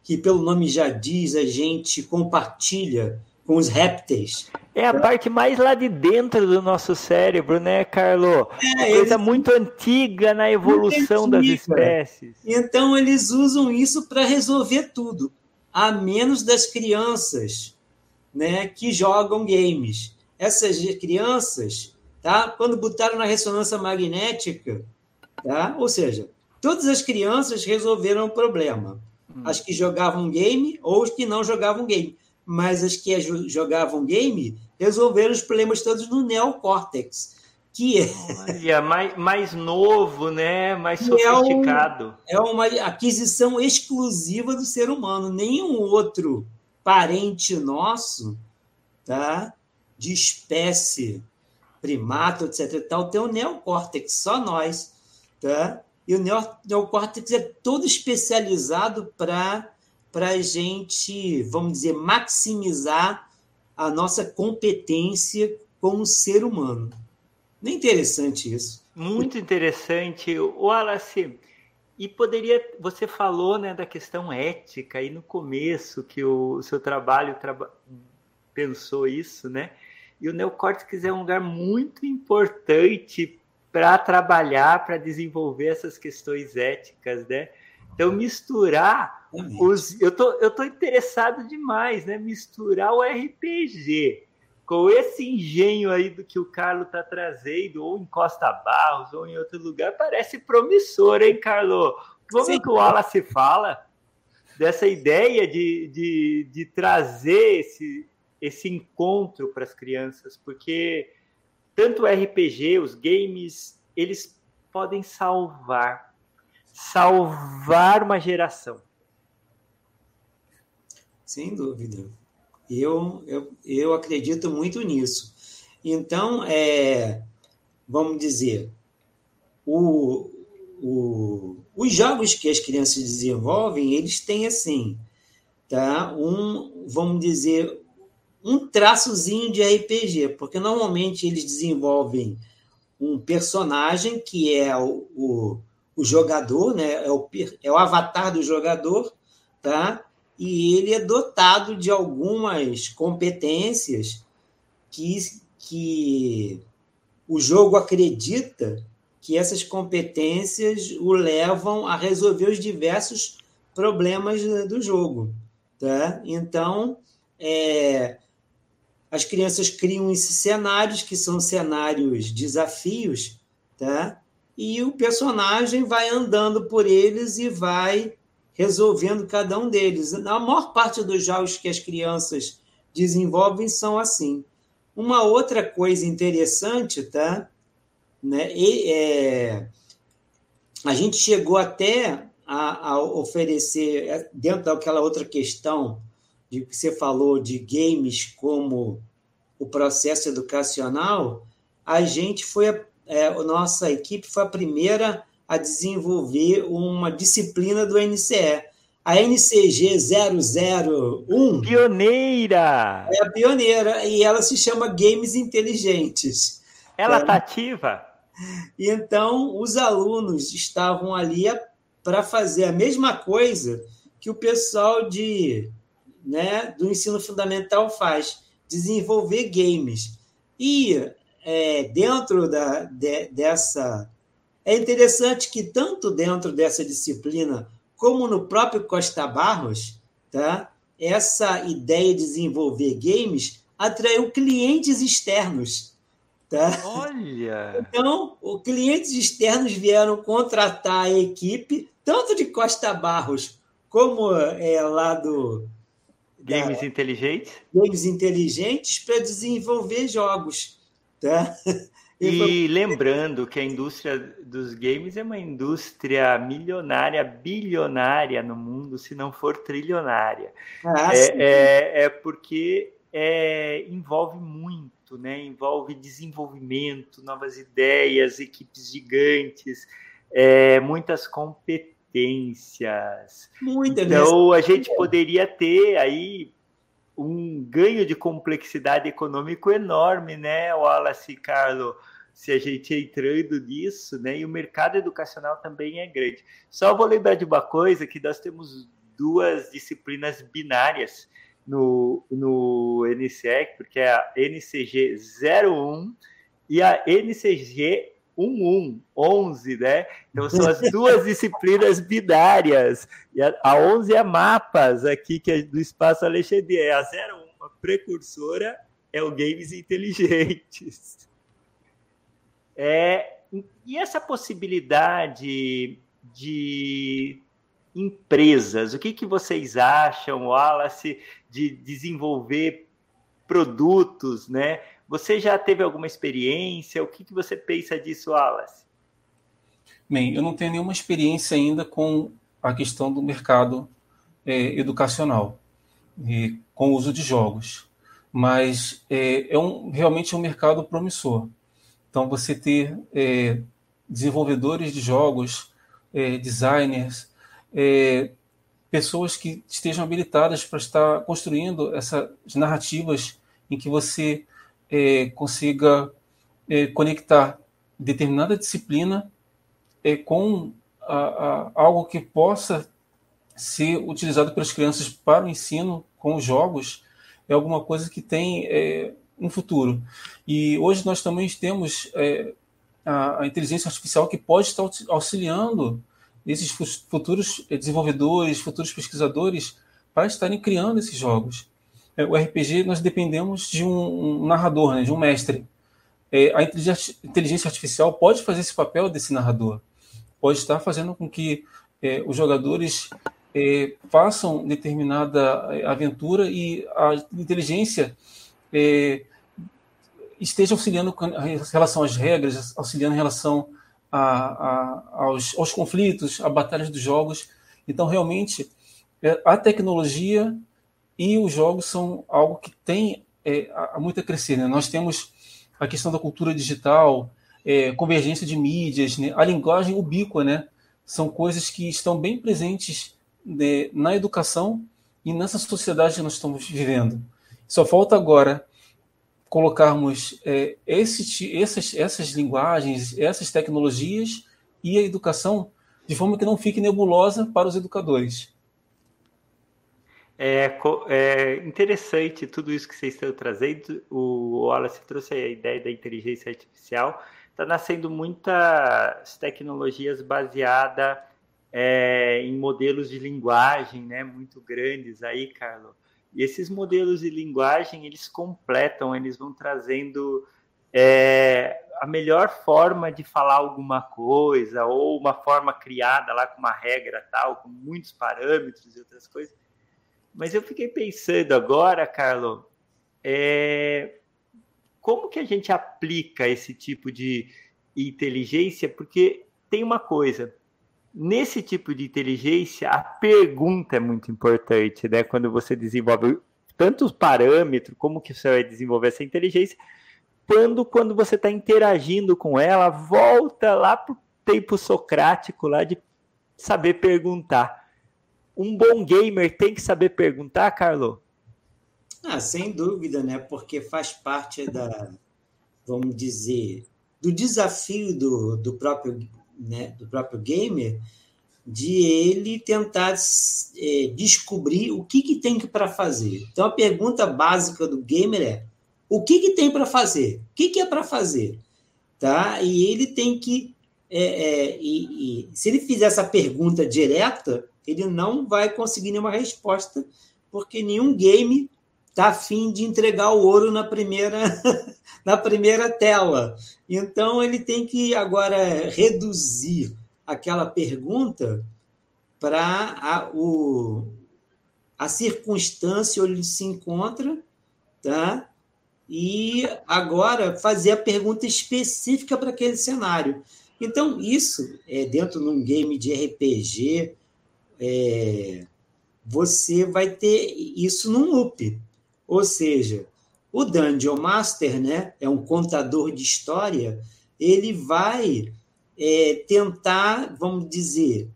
que pelo nome já diz, a gente compartilha com os répteis. É a parte mais lá de dentro do nosso cérebro, né, Carlo? É, coisa eles... muito antiga na evolução das espécies. Então eles usam isso para resolver tudo, a menos das crianças, né, que jogam games. Essas crianças, tá? Quando botaram na ressonância magnética, tá? Ou seja, todas as crianças resolveram o problema. Hum. As que jogavam game ou as que não jogavam game mas as que jogavam game resolveram os problemas todos no neocórtex, que é... Olha, mais, mais novo, né? mais sofisticado. É, um, é uma aquisição exclusiva do ser humano. Nenhum outro parente nosso, tá? de espécie, primato, etc. Tal, tem o neocórtex, só nós. Tá? E o neocórtex é todo especializado para para a gente, vamos dizer, maximizar a nossa competência como ser humano. Não é interessante isso? Muito interessante. O Wallace, e poderia, você falou né, da questão ética aí no começo, que o, o seu trabalho traba, pensou isso, né? E o neocórtex é um lugar muito importante para trabalhar, para desenvolver essas questões éticas, né? Então, misturar os. Eu tô, eu tô interessado demais, né? Misturar o RPG com esse engenho aí do que o Carlos está trazendo, ou em Costa Barros, ou em outro lugar, parece promissor, hein, Carlos? Como Sim. que o Wallace fala dessa ideia de, de, de trazer esse, esse encontro para as crianças? Porque tanto o RPG, os games, eles podem salvar salvar uma geração. Sem dúvida. Eu, eu, eu acredito muito nisso. Então, é, vamos dizer, o, o, os jogos que as crianças desenvolvem, eles têm assim, tá? Um, vamos dizer, um traçozinho de RPG, porque normalmente eles desenvolvem um personagem que é o, o o jogador, né? É o, é o avatar do jogador, tá? E ele é dotado de algumas competências que, que o jogo acredita que essas competências o levam a resolver os diversos problemas do jogo, tá? Então, é, as crianças criam esses cenários que são cenários desafios, tá? e o personagem vai andando por eles e vai resolvendo cada um deles. A maior parte dos jogos que as crianças desenvolvem são assim. Uma outra coisa interessante, tá? Né? E, é, a gente chegou até a, a, oferecer, é, dentro daquela outra questão de que você falou de games como o processo educacional, a gente foi é, a nossa equipe foi a primeira a desenvolver uma disciplina do NCE. A NCG 001. Pioneira! É a pioneira, e ela se chama Games Inteligentes. Ela está é. ativa? Então, os alunos estavam ali para fazer a mesma coisa que o pessoal de, né, do ensino fundamental faz, desenvolver games. E é, dentro da, de, dessa. É interessante que, tanto dentro dessa disciplina, como no próprio Costa Barros, tá? essa ideia de desenvolver games atraiu clientes externos. Tá? Olha! Então, os clientes externos vieram contratar a equipe, tanto de Costa Barros como é, lá do. Games da, Inteligentes? Games Inteligentes para desenvolver jogos. Tá? E lembrando que a indústria dos games é uma indústria milionária, bilionária no mundo, se não for trilionária. Ah, é, é, é, porque é, envolve muito, né? Envolve desenvolvimento, novas ideias, equipes gigantes, é, muitas competências. Muita então a gente poderia ter aí um ganho de complexidade econômico enorme, né, Wallace Carlo? Se a gente entrando nisso, né? E o mercado educacional também é grande. Só vou lembrar de uma coisa que nós temos duas disciplinas binárias no, no NCEC, porque é a NCG 01 e a NCG 11, 11, né? Então são as duas disciplinas binárias. E a, a 11 é mapas aqui que é do espaço Alexandre, é a 01, a precursora é o games inteligentes. É, e essa possibilidade de empresas, o que, que vocês acham, Wallace, de desenvolver produtos, né? Você já teve alguma experiência? O que, que você pensa disso, Wallace? Bem, eu não tenho nenhuma experiência ainda com a questão do mercado é, educacional, e, com o uso de jogos, mas é, é um, realmente um mercado promissor. Então, você ter é, desenvolvedores de jogos, é, designers, é, pessoas que estejam habilitadas para estar construindo essas narrativas em que você é, consiga é, conectar determinada disciplina é, com a, a, algo que possa ser utilizado pelas crianças para o ensino com os jogos é alguma coisa que tem um futuro. E hoje nós também temos é, a, a inteligência artificial que pode estar auxiliando esses futuros desenvolvedores, futuros pesquisadores, para estarem criando esses jogos. É, o RPG, nós dependemos de um, um narrador, né, de um mestre. É, a inteligência artificial pode fazer esse papel desse narrador, pode estar fazendo com que é, os jogadores é, façam determinada é, aventura e a inteligência é, esteja auxiliando em relação às regras, auxiliando em relação a, a, aos, aos, conflitos, a batalhas dos jogos. Então, realmente, é, a tecnologia e os jogos são algo que tem é, muito a crescer. Né? Nós temos a questão da cultura digital, é, convergência de mídias, né? a linguagem ubíqua, né? são coisas que estão bem presentes né, na educação e nessa sociedade que nós estamos vivendo. Só falta agora colocarmos é, esse, essas, essas linguagens, essas tecnologias e a educação de forma que não fique nebulosa para os educadores. É, é, interessante tudo isso que vocês estão trazendo. O Wallace trouxe a ideia da inteligência artificial. Está nascendo muitas tecnologias baseadas é, em modelos de linguagem né, muito grandes aí, Carlos. E esses modelos de linguagem, eles completam, eles vão trazendo é, a melhor forma de falar alguma coisa, ou uma forma criada lá com uma regra tal, com muitos parâmetros e outras coisas. Mas eu fiquei pensando agora, Carlos, é, como que a gente aplica esse tipo de inteligência? Porque tem uma coisa, nesse tipo de inteligência, a pergunta é muito importante, né? Quando você desenvolve tanto os parâmetros, como que você vai desenvolver essa inteligência, quando, quando você está interagindo com ela, volta lá para o tempo socrático lá de saber perguntar. Um bom gamer tem que saber perguntar, Carlo? Ah, sem dúvida, né? Porque faz parte da, vamos dizer, do desafio do, do próprio né, do próprio gamer, de ele tentar é, descobrir o que, que tem para fazer. Então, a pergunta básica do gamer é: o que, que tem para fazer? O que, que é para fazer? Tá? E ele tem que. É, é, e, e, se ele fizer essa pergunta direta, ele não vai conseguir nenhuma resposta, porque nenhum game está afim de entregar o ouro na primeira, na primeira tela. Então, ele tem que agora reduzir aquela pergunta para a, o, a circunstância onde ele se encontra, tá? e agora fazer a pergunta específica para aquele cenário. Então, isso, é, dentro de um game de RPG, é, você vai ter isso num loop. Ou seja, o Dungeon Master, né, é um contador de história, ele vai é, tentar, vamos dizer,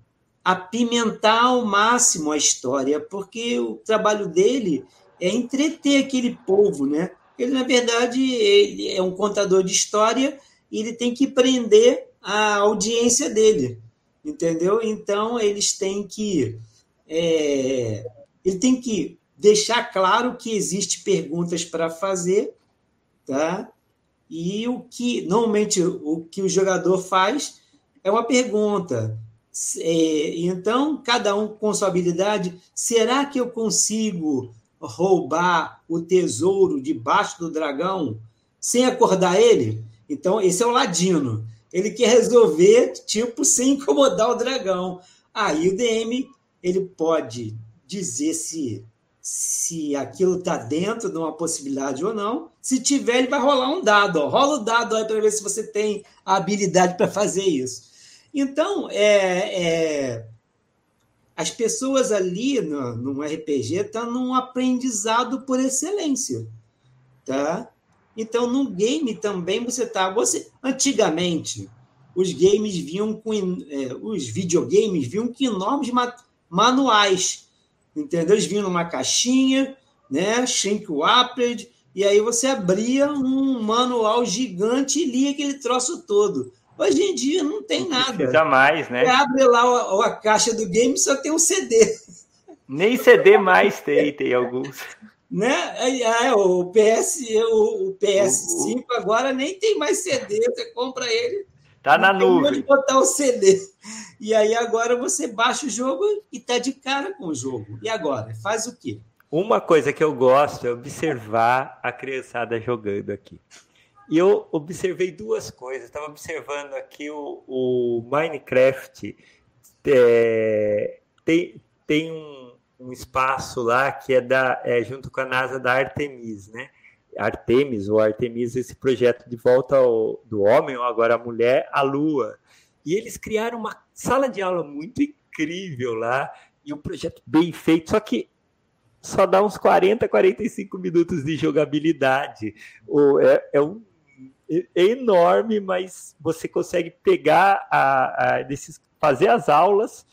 apimentar ao máximo a história, porque o trabalho dele é entreter aquele povo, né? Ele, na verdade, ele é um contador de história e ele tem que prender a audiência dele, entendeu? Então, eles têm que... É, ele tem que deixar claro que existe perguntas para fazer, tá? E o que normalmente o que o jogador faz é uma pergunta. É, então, cada um com sua habilidade, será que eu consigo roubar o tesouro debaixo do dragão sem acordar ele? Então, esse é o ladino. Ele quer resolver, tipo, sem incomodar o dragão. Aí o DM ele pode dizer se se aquilo está dentro de uma possibilidade ou não. Se tiver, ele vai rolar um dado. Ó. Rola o dado para ver se você tem a habilidade para fazer isso. Então, é, é, as pessoas ali no, no RPG estão num aprendizado por excelência. Tá? Então, no game também você está. Você, antigamente, os games vinham com. É, os videogames vinham com enormes manuais entendeu? Eles vinham numa caixinha, né? Shrink Wrapped, e aí você abria um manual gigante e lia aquele troço todo. Hoje em dia não tem nada. Jamais, né? Você abre lá a, a caixa do game só tem um CD. Nem CD mais tem, tem alguns. Né? É, o, PS, o, o PS5 o, agora nem tem mais CD, você compra ele. Tá na nuvem. Onde botar o CD. E aí agora você baixa o jogo e tá de cara com o jogo. E agora? Faz o quê? Uma coisa que eu gosto é observar a criançada jogando aqui. E eu observei duas coisas. Estava observando aqui o, o Minecraft. É, tem tem um, um, espaço lá que é, da, é junto com a NASA da Artemis, né? Artemis ou Artemis, esse projeto de volta ao, do homem, ou agora a mulher, à Lua. E eles criaram uma sala de aula muito incrível lá, e um projeto bem feito, só que só dá uns 40, 45 minutos de jogabilidade. É, é, um, é enorme, mas você consegue pegar a, a desses, fazer as aulas,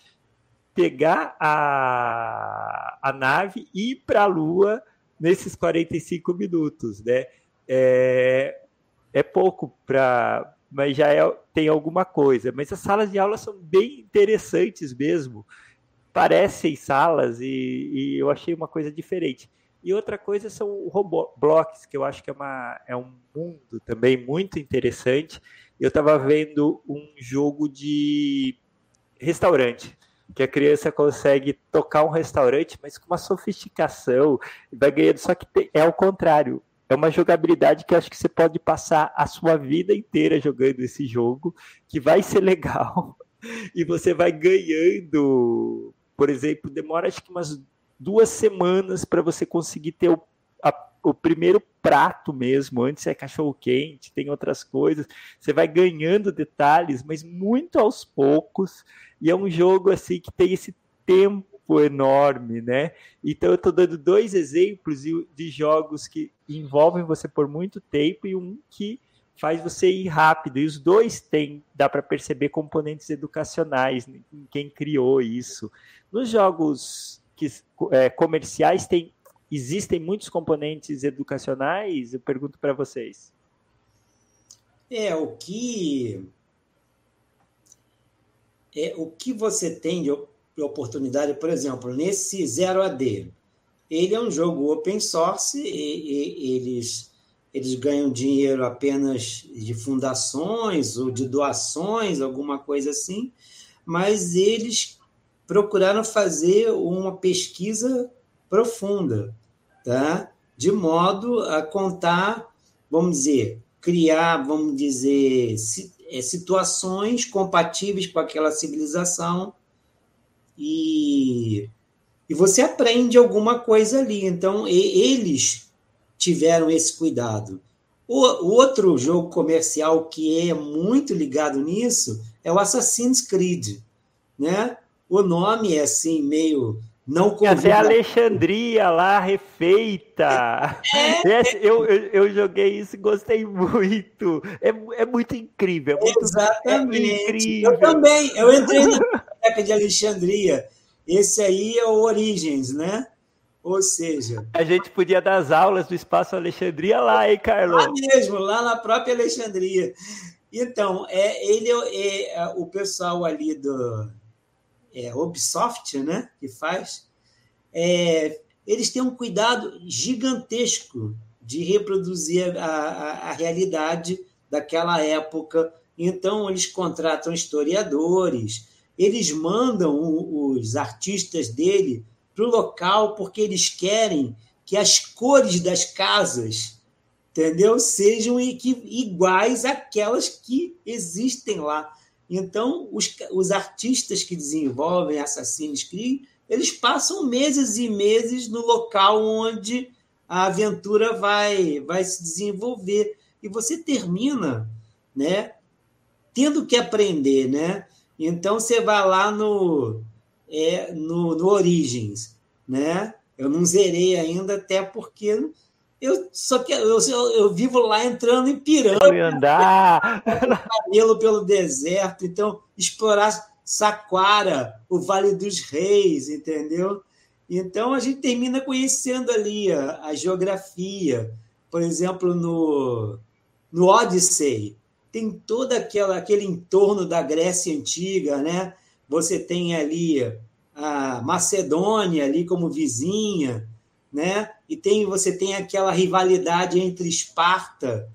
pegar a, a nave e ir para a Lua nesses 45 minutos, né? É, é pouco para, mas já é, tem alguma coisa. Mas as salas de aula são bem interessantes mesmo, parecem salas e, e eu achei uma coisa diferente. E outra coisa são Roblox, que eu acho que é, uma, é um mundo também muito interessante. Eu estava vendo um jogo de restaurante que a criança consegue tocar um restaurante, mas com uma sofisticação, vai ganhando. Só que é o contrário. É uma jogabilidade que acho que você pode passar a sua vida inteira jogando esse jogo, que vai ser legal. E você vai ganhando. Por exemplo, demora acho que umas duas semanas para você conseguir ter a, o primeiro prato mesmo. Antes é cachorro quente, tem outras coisas. Você vai ganhando detalhes, mas muito aos poucos e é um jogo assim que tem esse tempo enorme, né? Então eu estou dando dois exemplos de jogos que envolvem você por muito tempo e um que faz você ir rápido. E os dois têm, dá para perceber componentes educacionais em quem criou isso. Nos jogos que, é, comerciais tem, existem muitos componentes educacionais. Eu pergunto para vocês. É o que é, o que você tem de oportunidade, por exemplo, nesse Zero AD, ele é um jogo open source, e, e, eles, eles ganham dinheiro apenas de fundações ou de doações, alguma coisa assim, mas eles procuraram fazer uma pesquisa profunda, tá? de modo a contar, vamos dizer, criar, vamos dizer, é, situações compatíveis com aquela civilização e, e você aprende alguma coisa ali. Então, eles tiveram esse cuidado. O, outro jogo comercial que é muito ligado nisso é o Assassin's Creed, né? O nome é assim meio não convida... Essa é a Alexandria lá, refeita. É, eu, eu, eu, joguei isso e gostei muito. É, é muito incrível. É muito, Exatamente. É incrível. Eu também. Eu entrei na biblioteca de Alexandria. Esse aí é o Origens, né? Ou seja. A gente podia dar as aulas do Espaço Alexandria lá, hein, Carlos? Lá mesmo, lá na própria Alexandria. Então, é, ele é, é o pessoal ali do é, Ubisoft, né, que faz, é, eles têm um cuidado gigantesco de reproduzir a, a, a realidade daquela época. Então, eles contratam historiadores, eles mandam os artistas dele para o local porque eles querem que as cores das casas, entendeu, sejam iguais àquelas que existem lá. Então, os, os artistas que desenvolvem Assassin's Creed, eles passam meses e meses no local onde a aventura vai, vai se desenvolver. E você termina, né, tendo que aprender, né? Então você vai lá no, é, no, no Origins, né? Eu não zerei ainda, até porque eu só que eu, eu, eu vivo lá entrando em pirâmide, andar, cabelo pelo deserto, então explorar Saquara, o Vale dos Reis, entendeu? Então a gente termina conhecendo ali a, a geografia, por exemplo, no, no Odyssey, tem todo aquela, aquele entorno da Grécia Antiga, né? Você tem ali a Macedônia ali como vizinha, né? E tem você tem aquela rivalidade entre Esparta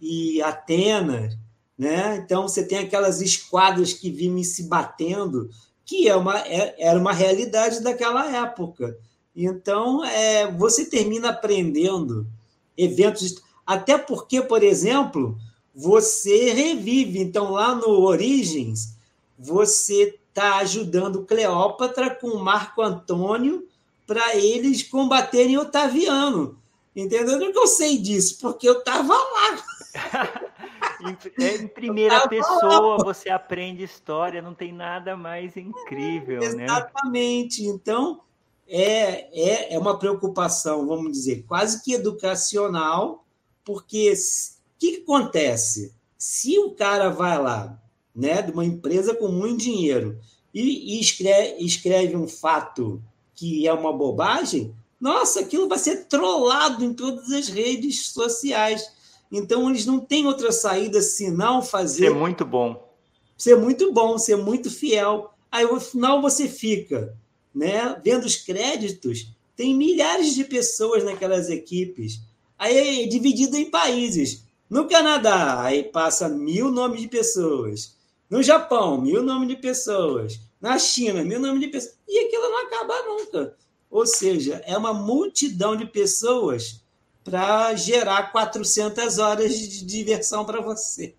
e Atenas, né? Então você tem aquelas esquadras que vivem se batendo, que é uma é, era uma realidade daquela época. Então é, você termina aprendendo eventos, até porque, por exemplo, você revive. Então lá no Origens você está ajudando Cleópatra com Marco Antônio para eles combaterem Otaviano. Entendeu? Não que eu sei disso, porque eu estava lá. em, primeira pessoa lá. você aprende história, não tem nada mais incrível, é, né? Exatamente. Então, é, é, é uma preocupação, vamos dizer, quase que educacional, porque o que, que acontece? Se o cara vai lá né, de uma empresa com muito dinheiro e, e escreve, escreve um fato que é uma bobagem, nossa, aquilo vai ser trollado em todas as redes sociais. Então, eles não têm outra saída senão fazer. Ser muito bom. Ser muito bom, ser muito fiel. Aí, no final, você fica né, vendo os créditos, tem milhares de pessoas naquelas equipes. Aí é dividido em países. No Canadá, aí passa mil nomes de pessoas. No Japão, mil nomes de pessoas. Na China, mil nomes de pessoas. E aquilo não acaba nunca. Ou seja, é uma multidão de pessoas para gerar 400 horas de diversão para você.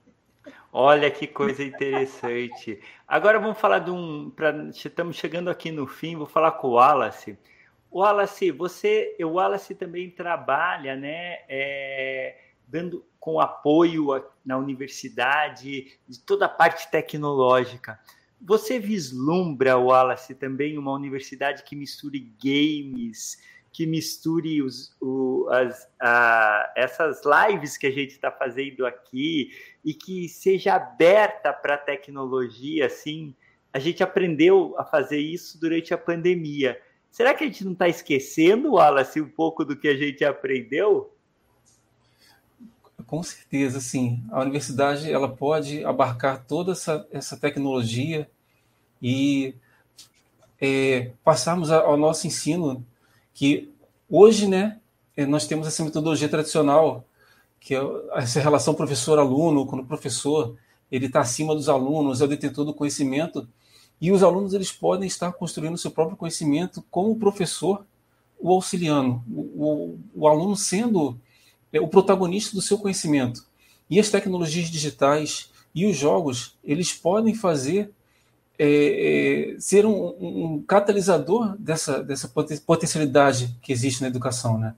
Olha que coisa interessante. Agora vamos falar de um. Pra, estamos chegando aqui no fim, vou falar com o Wallace. Wallace, você, o Wallace também trabalha, né? É, dando com apoio na universidade, de toda a parte tecnológica. Você vislumbra, Wallace, também uma universidade que misture games, que misture os, o, as, a, essas lives que a gente está fazendo aqui e que seja aberta para a tecnologia, assim. A gente aprendeu a fazer isso durante a pandemia. Será que a gente não está esquecendo, Wallace, um pouco do que a gente aprendeu? Com certeza, sim. A universidade ela pode abarcar toda essa, essa tecnologia e é, passarmos ao nosso ensino que hoje, né, é, nós temos essa metodologia tradicional que é essa relação professor-aluno, quando o professor ele está acima dos alunos, é o detentor do conhecimento e os alunos eles podem estar construindo seu próprio conhecimento como o professor o auxiliando, o, o, o aluno sendo é o protagonista do seu conhecimento. E as tecnologias digitais e os jogos, eles podem fazer é, é, ser um, um, catalisador dessa, dessa potencialidade que existe na educação, né?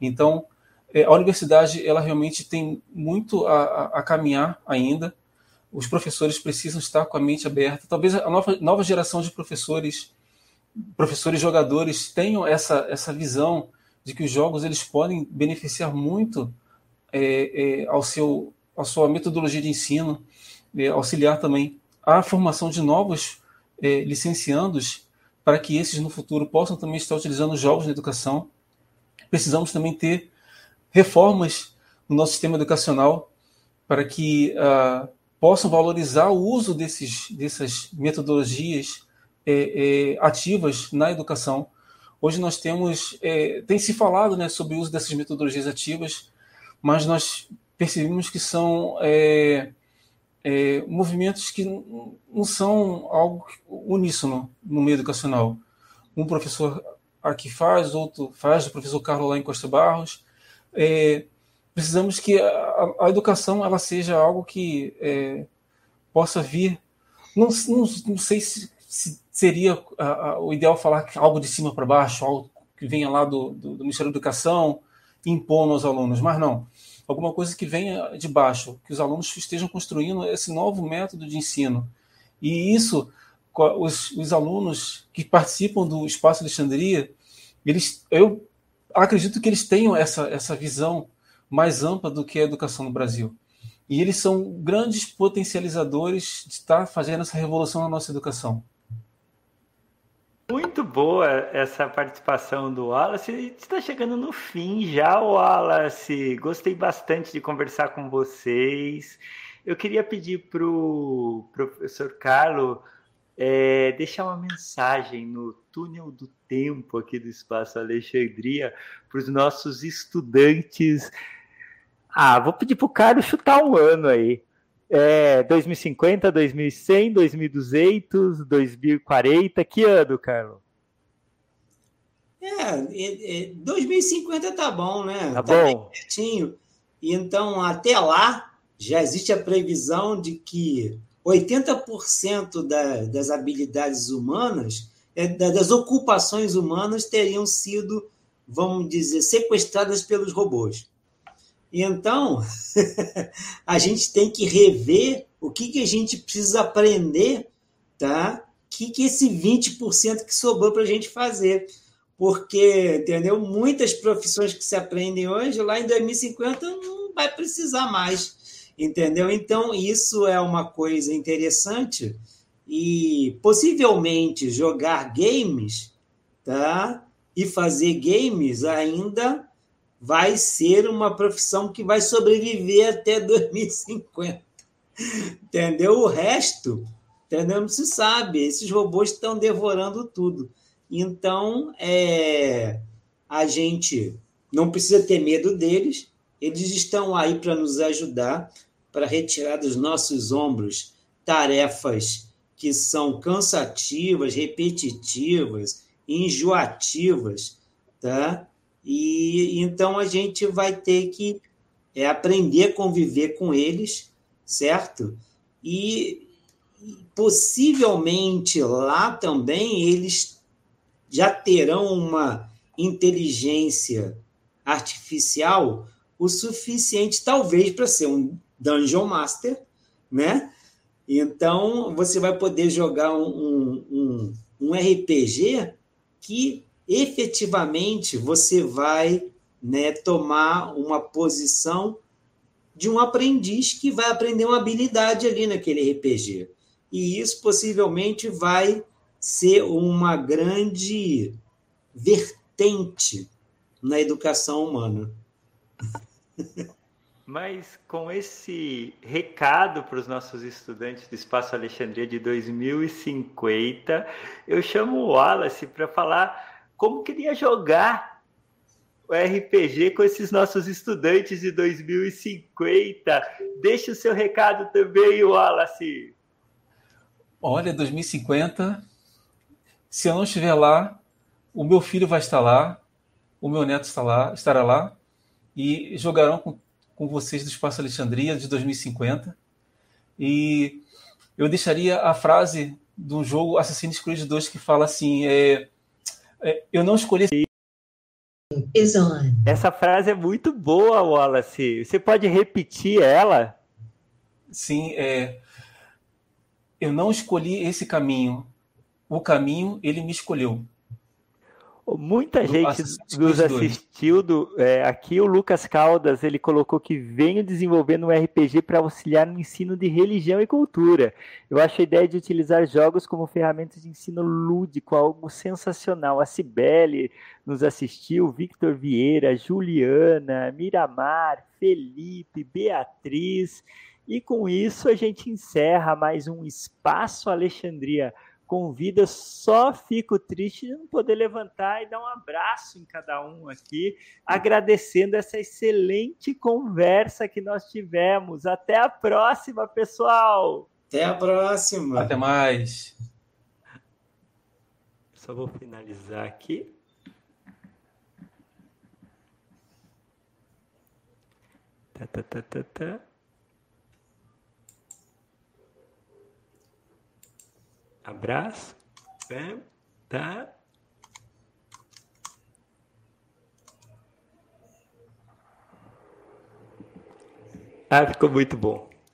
Então, é, a universidade, ela realmente tem muito a, a, a, caminhar ainda. Os professores precisam estar com a mente aberta. Talvez a nova, nova geração de professores professores jogadores tenham essa, essa visão de que os jogos eles podem beneficiar muito é, é, ao seu, sua metodologia de ensino, é, auxiliar também a formação de novos é, licenciandos para que esses no futuro possam também estar utilizando jogos na educação. Precisamos também ter reformas no nosso sistema educacional para que uh, possam valorizar o uso desses, dessas metodologias é, é, ativas na educação. Hoje nós temos, é, tem se falado né, sobre o uso dessas metodologias ativas, mas nós percebemos que são é, movimentos que não são algo uníssono no meio educacional. Um professor aqui faz, outro faz, o professor Carlos lá em Costa Barros. É, precisamos que a, a, educação ela seja algo que é, possa vir. Não, não, não sei se, se seria a, a, o ideal falar algo de cima para baixo, algo que venha lá do, do, do Ministério da Educação, impondo aos alunos, mas não alguma coisa que venha de baixo, que os alunos estejam construindo esse novo método de ensino. E isso, os, os alunos que participam do Espaço Alexandria, eles, eu acredito que eles tenham essa, essa visão mais ampla do que a educação no Brasil. E eles são grandes potencializadores de estar fazendo essa revolução na nossa educação. Muito boa essa participação do Wallace. Está chegando no fim já, Wallace. Gostei bastante de conversar com vocês. Eu queria pedir para o professor Carlos é, deixar uma mensagem no túnel do tempo aqui do Espaço Alexandria para os nossos estudantes. Ah, vou pedir para o Carlos chutar um ano aí. É, 2050, 2100, 2200, 2040, que ano, Carlos? É, é, 2050 tá bom, né? Tá, tá bom. Certinho. Então, até lá, já existe a previsão de que 80% da, das habilidades humanas, é, das ocupações humanas, teriam sido, vamos dizer, sequestradas pelos robôs. Então, a gente tem que rever o que, que a gente precisa aprender, tá? O que, que esse 20% que sobrou para a gente fazer. Porque, entendeu? Muitas profissões que se aprendem hoje, lá em 2050, não vai precisar mais. Entendeu? Então, isso é uma coisa interessante e possivelmente jogar games, tá? E fazer games ainda vai ser uma profissão que vai sobreviver até 2050. Entendeu? O resto, entendeu? Não se sabe. Esses robôs estão devorando tudo. Então, é, a gente não precisa ter medo deles. Eles estão aí para nos ajudar, para retirar dos nossos ombros tarefas que são cansativas, repetitivas, enjoativas, tá? E então a gente vai ter que é, aprender a conviver com eles, certo? E possivelmente lá também eles já terão uma inteligência artificial o suficiente, talvez, para ser um Dungeon Master, né? Então, você vai poder jogar um, um, um RPG que efetivamente você vai né, tomar uma posição de um aprendiz que vai aprender uma habilidade ali naquele RPG. E isso possivelmente vai ser uma grande vertente na educação humana. Mas com esse recado para os nossos estudantes do Espaço Alexandria de 2050, eu chamo o Wallace para falar como queria jogar o RPG com esses nossos estudantes de 2050. Deixe o seu recado também, Wallace. Olha, 2050, se eu não estiver lá, o meu filho vai estar lá, o meu neto está lá, estará lá e jogarão com, com vocês do Espaço Alexandria de 2050. E eu deixaria a frase de um jogo Assassin's Creed 2 que fala assim: é, eu não escolhi. Essa frase é muito boa, Wallace. Você pode repetir ela? Sim, é. Eu não escolhi esse caminho. o caminho ele me escolheu. Muita gente nos assistiu do, é, aqui. O Lucas Caldas ele colocou que venho desenvolvendo um RPG para auxiliar no ensino de religião e cultura. Eu acho a ideia de utilizar jogos como ferramentas de ensino lúdico algo sensacional. A Cibele nos assistiu, Victor Vieira, Juliana, Miramar, Felipe, Beatriz. E com isso a gente encerra mais um Espaço Alexandria convida, só fico triste de não poder levantar e dar um abraço em cada um aqui, agradecendo essa excelente conversa que nós tivemos. Até a próxima, pessoal! Até a próxima! Até mais! Só vou finalizar aqui. Tá, tá, tá, tá, tá. Abraço. É, tá. Ah, ficou muito bom.